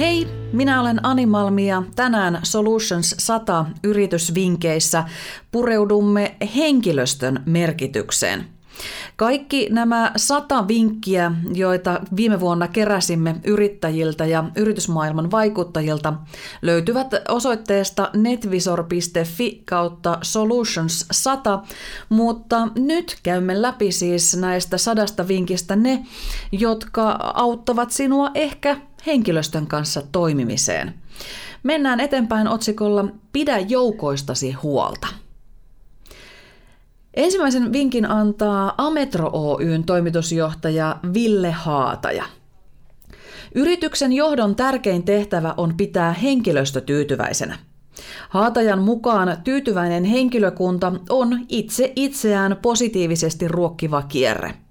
Hei, minä olen Animalmi ja tänään Solutions 100 yritysvinkeissä pureudumme henkilöstön merkitykseen. Kaikki nämä sata vinkkiä, joita viime vuonna keräsimme yrittäjiltä ja yritysmaailman vaikuttajilta, löytyvät osoitteesta netvisor.fi kautta solutions 100, mutta nyt käymme läpi siis näistä sadasta vinkistä ne, jotka auttavat sinua ehkä henkilöstön kanssa toimimiseen. Mennään eteenpäin otsikolla Pidä joukoistasi huolta. Ensimmäisen vinkin antaa Ametro Oyn toimitusjohtaja Ville Haataja. Yrityksen johdon tärkein tehtävä on pitää henkilöstö tyytyväisenä. Haatajan mukaan tyytyväinen henkilökunta on itse itseään positiivisesti ruokkiva kierre –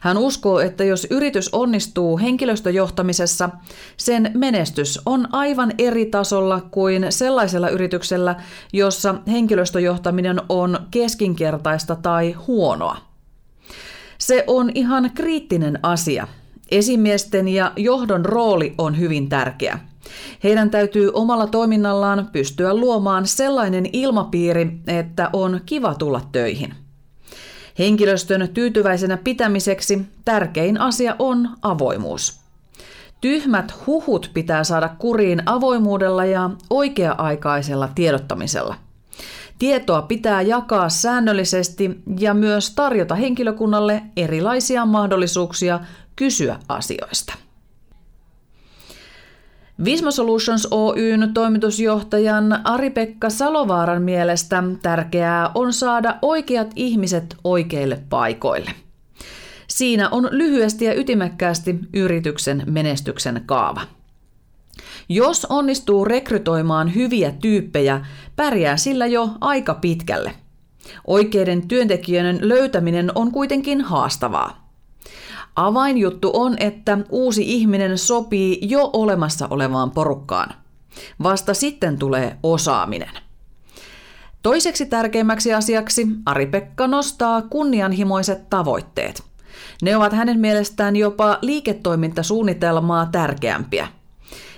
hän uskoo, että jos yritys onnistuu henkilöstöjohtamisessa, sen menestys on aivan eri tasolla kuin sellaisella yrityksellä, jossa henkilöstöjohtaminen on keskinkertaista tai huonoa. Se on ihan kriittinen asia. Esimiesten ja johdon rooli on hyvin tärkeä. Heidän täytyy omalla toiminnallaan pystyä luomaan sellainen ilmapiiri, että on kiva tulla töihin. Henkilöstön tyytyväisenä pitämiseksi tärkein asia on avoimuus. Tyhmät huhut pitää saada kuriin avoimuudella ja oikea-aikaisella tiedottamisella. Tietoa pitää jakaa säännöllisesti ja myös tarjota henkilökunnalle erilaisia mahdollisuuksia kysyä asioista. Visma Solutions Oyn toimitusjohtajan Ari-Pekka Salovaaran mielestä tärkeää on saada oikeat ihmiset oikeille paikoille. Siinä on lyhyesti ja ytimekkäästi yrityksen menestyksen kaava. Jos onnistuu rekrytoimaan hyviä tyyppejä, pärjää sillä jo aika pitkälle. Oikeiden työntekijöiden löytäminen on kuitenkin haastavaa. Avainjuttu on, että uusi ihminen sopii jo olemassa olevaan porukkaan. Vasta sitten tulee osaaminen. Toiseksi tärkeimmäksi asiaksi Ari-Pekka nostaa kunnianhimoiset tavoitteet. Ne ovat hänen mielestään jopa liiketoimintasuunnitelmaa tärkeämpiä.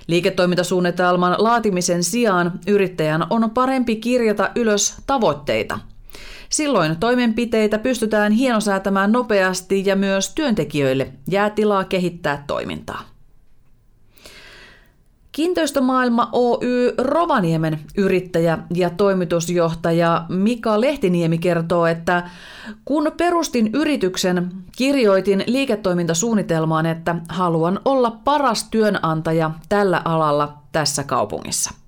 Liiketoimintasuunnitelman laatimisen sijaan yrittäjän on parempi kirjata ylös tavoitteita – Silloin toimenpiteitä pystytään hienosäätämään nopeasti ja myös työntekijöille jää tilaa kehittää toimintaa. Kiinteistömaailma Oy Rovaniemen yrittäjä ja toimitusjohtaja Mika Lehtiniemi kertoo, että kun perustin yrityksen, kirjoitin liiketoimintasuunnitelmaan, että haluan olla paras työnantaja tällä alalla tässä kaupungissa.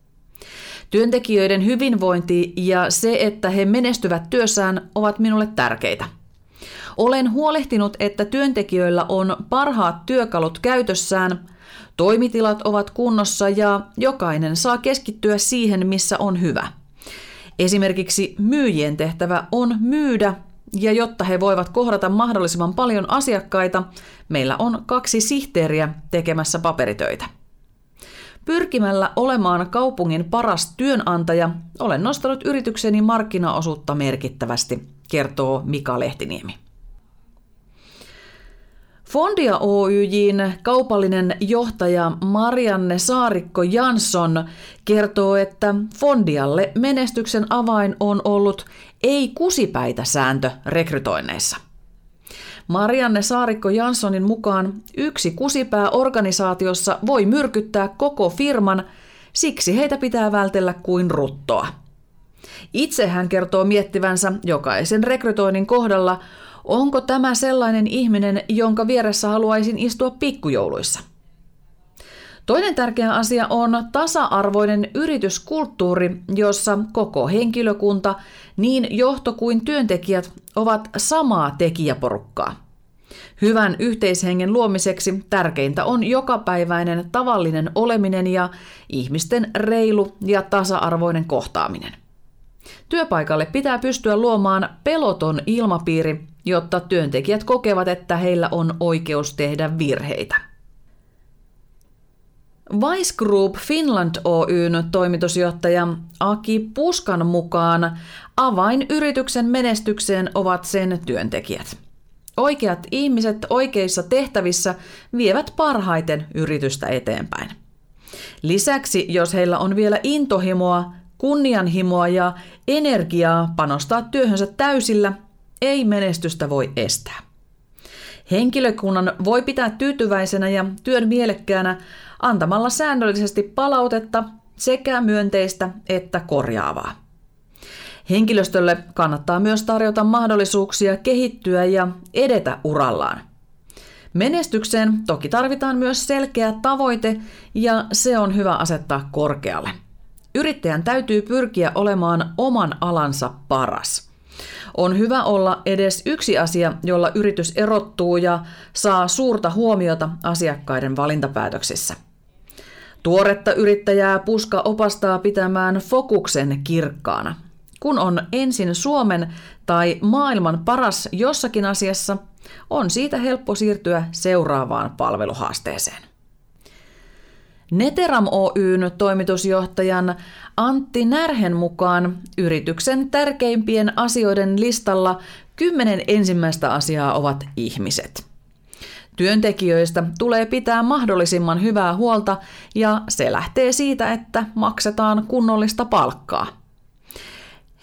Työntekijöiden hyvinvointi ja se, että he menestyvät työssään, ovat minulle tärkeitä. Olen huolehtinut, että työntekijöillä on parhaat työkalut käytössään, toimitilat ovat kunnossa ja jokainen saa keskittyä siihen, missä on hyvä. Esimerkiksi myyjien tehtävä on myydä, ja jotta he voivat kohdata mahdollisimman paljon asiakkaita, meillä on kaksi sihteeriä tekemässä paperitöitä. Pyrkimällä olemaan kaupungin paras työnantaja, olen nostanut yritykseni markkinaosuutta merkittävästi, kertoo Mika Lehtiniemi. Fondia Oyjin kaupallinen johtaja Marianne Saarikko Jansson kertoo, että Fondialle menestyksen avain on ollut ei kusipäitä sääntö rekrytoinneissa – Marianne Saarikko Janssonin mukaan yksi kusipää organisaatiossa voi myrkyttää koko firman, siksi heitä pitää vältellä kuin ruttoa. Itse hän kertoo miettivänsä jokaisen rekrytoinnin kohdalla, onko tämä sellainen ihminen, jonka vieressä haluaisin istua pikkujouluissa – Toinen tärkeä asia on tasa-arvoinen yrityskulttuuri, jossa koko henkilökunta, niin johto kuin työntekijät, ovat samaa tekijäporukkaa. Hyvän yhteishengen luomiseksi tärkeintä on jokapäiväinen tavallinen oleminen ja ihmisten reilu ja tasa-arvoinen kohtaaminen. Työpaikalle pitää pystyä luomaan peloton ilmapiiri, jotta työntekijät kokevat, että heillä on oikeus tehdä virheitä. Vice Group Finland Oyn toimitusjohtaja Aki Puskan mukaan avain yrityksen menestykseen ovat sen työntekijät. Oikeat ihmiset oikeissa tehtävissä vievät parhaiten yritystä eteenpäin. Lisäksi, jos heillä on vielä intohimoa, kunnianhimoa ja energiaa panostaa työhönsä täysillä, ei menestystä voi estää. Henkilökunnan voi pitää tyytyväisenä ja työn mielekkäänä antamalla säännöllisesti palautetta sekä myönteistä että korjaavaa. Henkilöstölle kannattaa myös tarjota mahdollisuuksia kehittyä ja edetä urallaan. Menestykseen toki tarvitaan myös selkeä tavoite ja se on hyvä asettaa korkealle. Yrittäjän täytyy pyrkiä olemaan oman alansa paras. On hyvä olla edes yksi asia, jolla yritys erottuu ja saa suurta huomiota asiakkaiden valintapäätöksissä. Tuoretta yrittäjää puska opastaa pitämään fokuksen kirkkaana. Kun on ensin Suomen tai maailman paras jossakin asiassa, on siitä helppo siirtyä seuraavaan palveluhaasteeseen. Neteram Oyn toimitusjohtajan Antti Närhen mukaan yrityksen tärkeimpien asioiden listalla kymmenen ensimmäistä asiaa ovat ihmiset. Työntekijöistä tulee pitää mahdollisimman hyvää huolta ja se lähtee siitä, että maksetaan kunnollista palkkaa.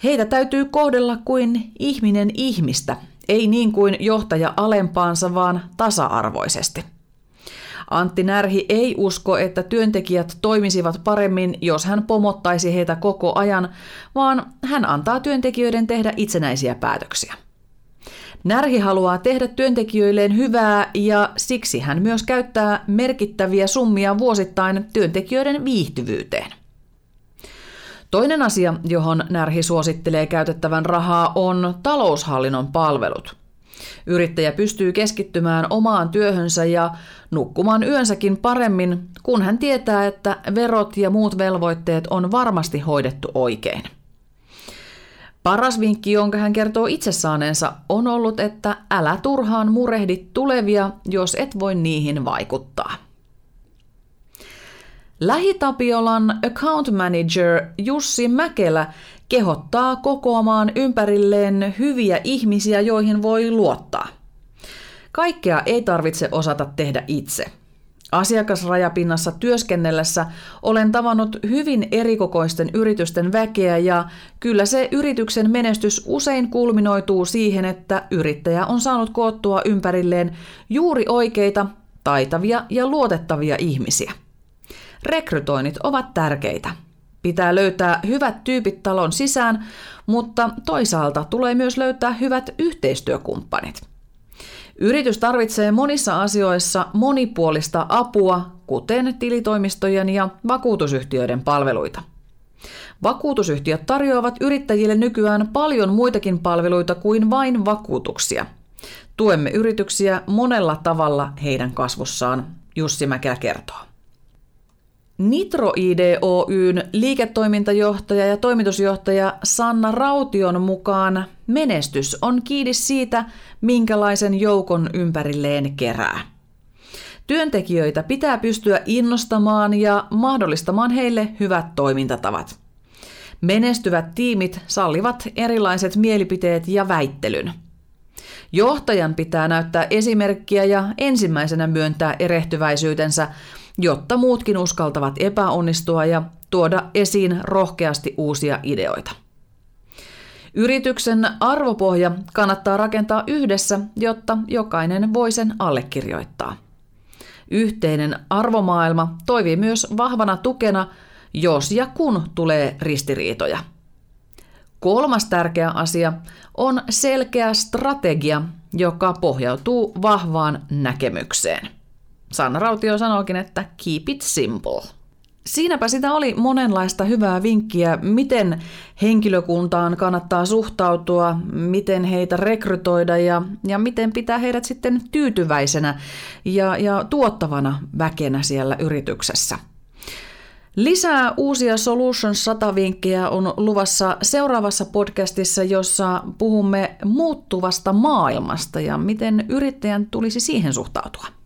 Heitä täytyy kohdella kuin ihminen ihmistä, ei niin kuin johtaja alempaansa, vaan tasa-arvoisesti. Antti Närhi ei usko, että työntekijät toimisivat paremmin, jos hän pomottaisi heitä koko ajan, vaan hän antaa työntekijöiden tehdä itsenäisiä päätöksiä. Närhi haluaa tehdä työntekijöilleen hyvää ja siksi hän myös käyttää merkittäviä summia vuosittain työntekijöiden viihtyvyyteen. Toinen asia, johon Närhi suosittelee käytettävän rahaa, on taloushallinnon palvelut. Yrittäjä pystyy keskittymään omaan työhönsä ja nukkumaan yönsäkin paremmin, kun hän tietää, että verot ja muut velvoitteet on varmasti hoidettu oikein. Paras vinkki, jonka hän kertoo itse saaneensa, on ollut, että älä turhaan murehdi tulevia, jos et voi niihin vaikuttaa. Lähitapiolan account manager Jussi Mäkelä kehottaa kokoamaan ympärilleen hyviä ihmisiä, joihin voi luottaa. Kaikkea ei tarvitse osata tehdä itse. Asiakasrajapinnassa työskennellessä olen tavannut hyvin erikokoisten yritysten väkeä ja kyllä se yrityksen menestys usein kulminoituu siihen, että yrittäjä on saanut koottua ympärilleen juuri oikeita, taitavia ja luotettavia ihmisiä. Rekrytoinnit ovat tärkeitä. Pitää löytää hyvät tyypit talon sisään, mutta toisaalta tulee myös löytää hyvät yhteistyökumppanit. Yritys tarvitsee monissa asioissa monipuolista apua, kuten tilitoimistojen ja vakuutusyhtiöiden palveluita. Vakuutusyhtiöt tarjoavat yrittäjille nykyään paljon muitakin palveluita kuin vain vakuutuksia. Tuemme yrityksiä monella tavalla heidän kasvussaan, Jussi Mäkelä kertoo. Nitro ID Oyn liiketoimintajohtaja ja toimitusjohtaja Sanna Raution mukaan menestys on kiinni siitä, minkälaisen joukon ympärilleen kerää. Työntekijöitä pitää pystyä innostamaan ja mahdollistamaan heille hyvät toimintatavat. Menestyvät tiimit sallivat erilaiset mielipiteet ja väittelyn. Johtajan pitää näyttää esimerkkiä ja ensimmäisenä myöntää erehtyväisyytensä, jotta muutkin uskaltavat epäonnistua ja tuoda esiin rohkeasti uusia ideoita. Yrityksen arvopohja kannattaa rakentaa yhdessä, jotta jokainen voi sen allekirjoittaa. Yhteinen arvomaailma toimii myös vahvana tukena, jos ja kun tulee ristiriitoja. Kolmas tärkeä asia on selkeä strategia, joka pohjautuu vahvaan näkemykseen. Sanna Rautio sanookin, että keep it simple. Siinäpä sitä oli monenlaista hyvää vinkkiä, miten henkilökuntaan kannattaa suhtautua, miten heitä rekrytoida ja, ja miten pitää heidät sitten tyytyväisenä ja, ja tuottavana väkenä siellä yrityksessä. Lisää uusia Solutions 100 vinkkejä on luvassa seuraavassa podcastissa, jossa puhumme muuttuvasta maailmasta ja miten yrittäjän tulisi siihen suhtautua.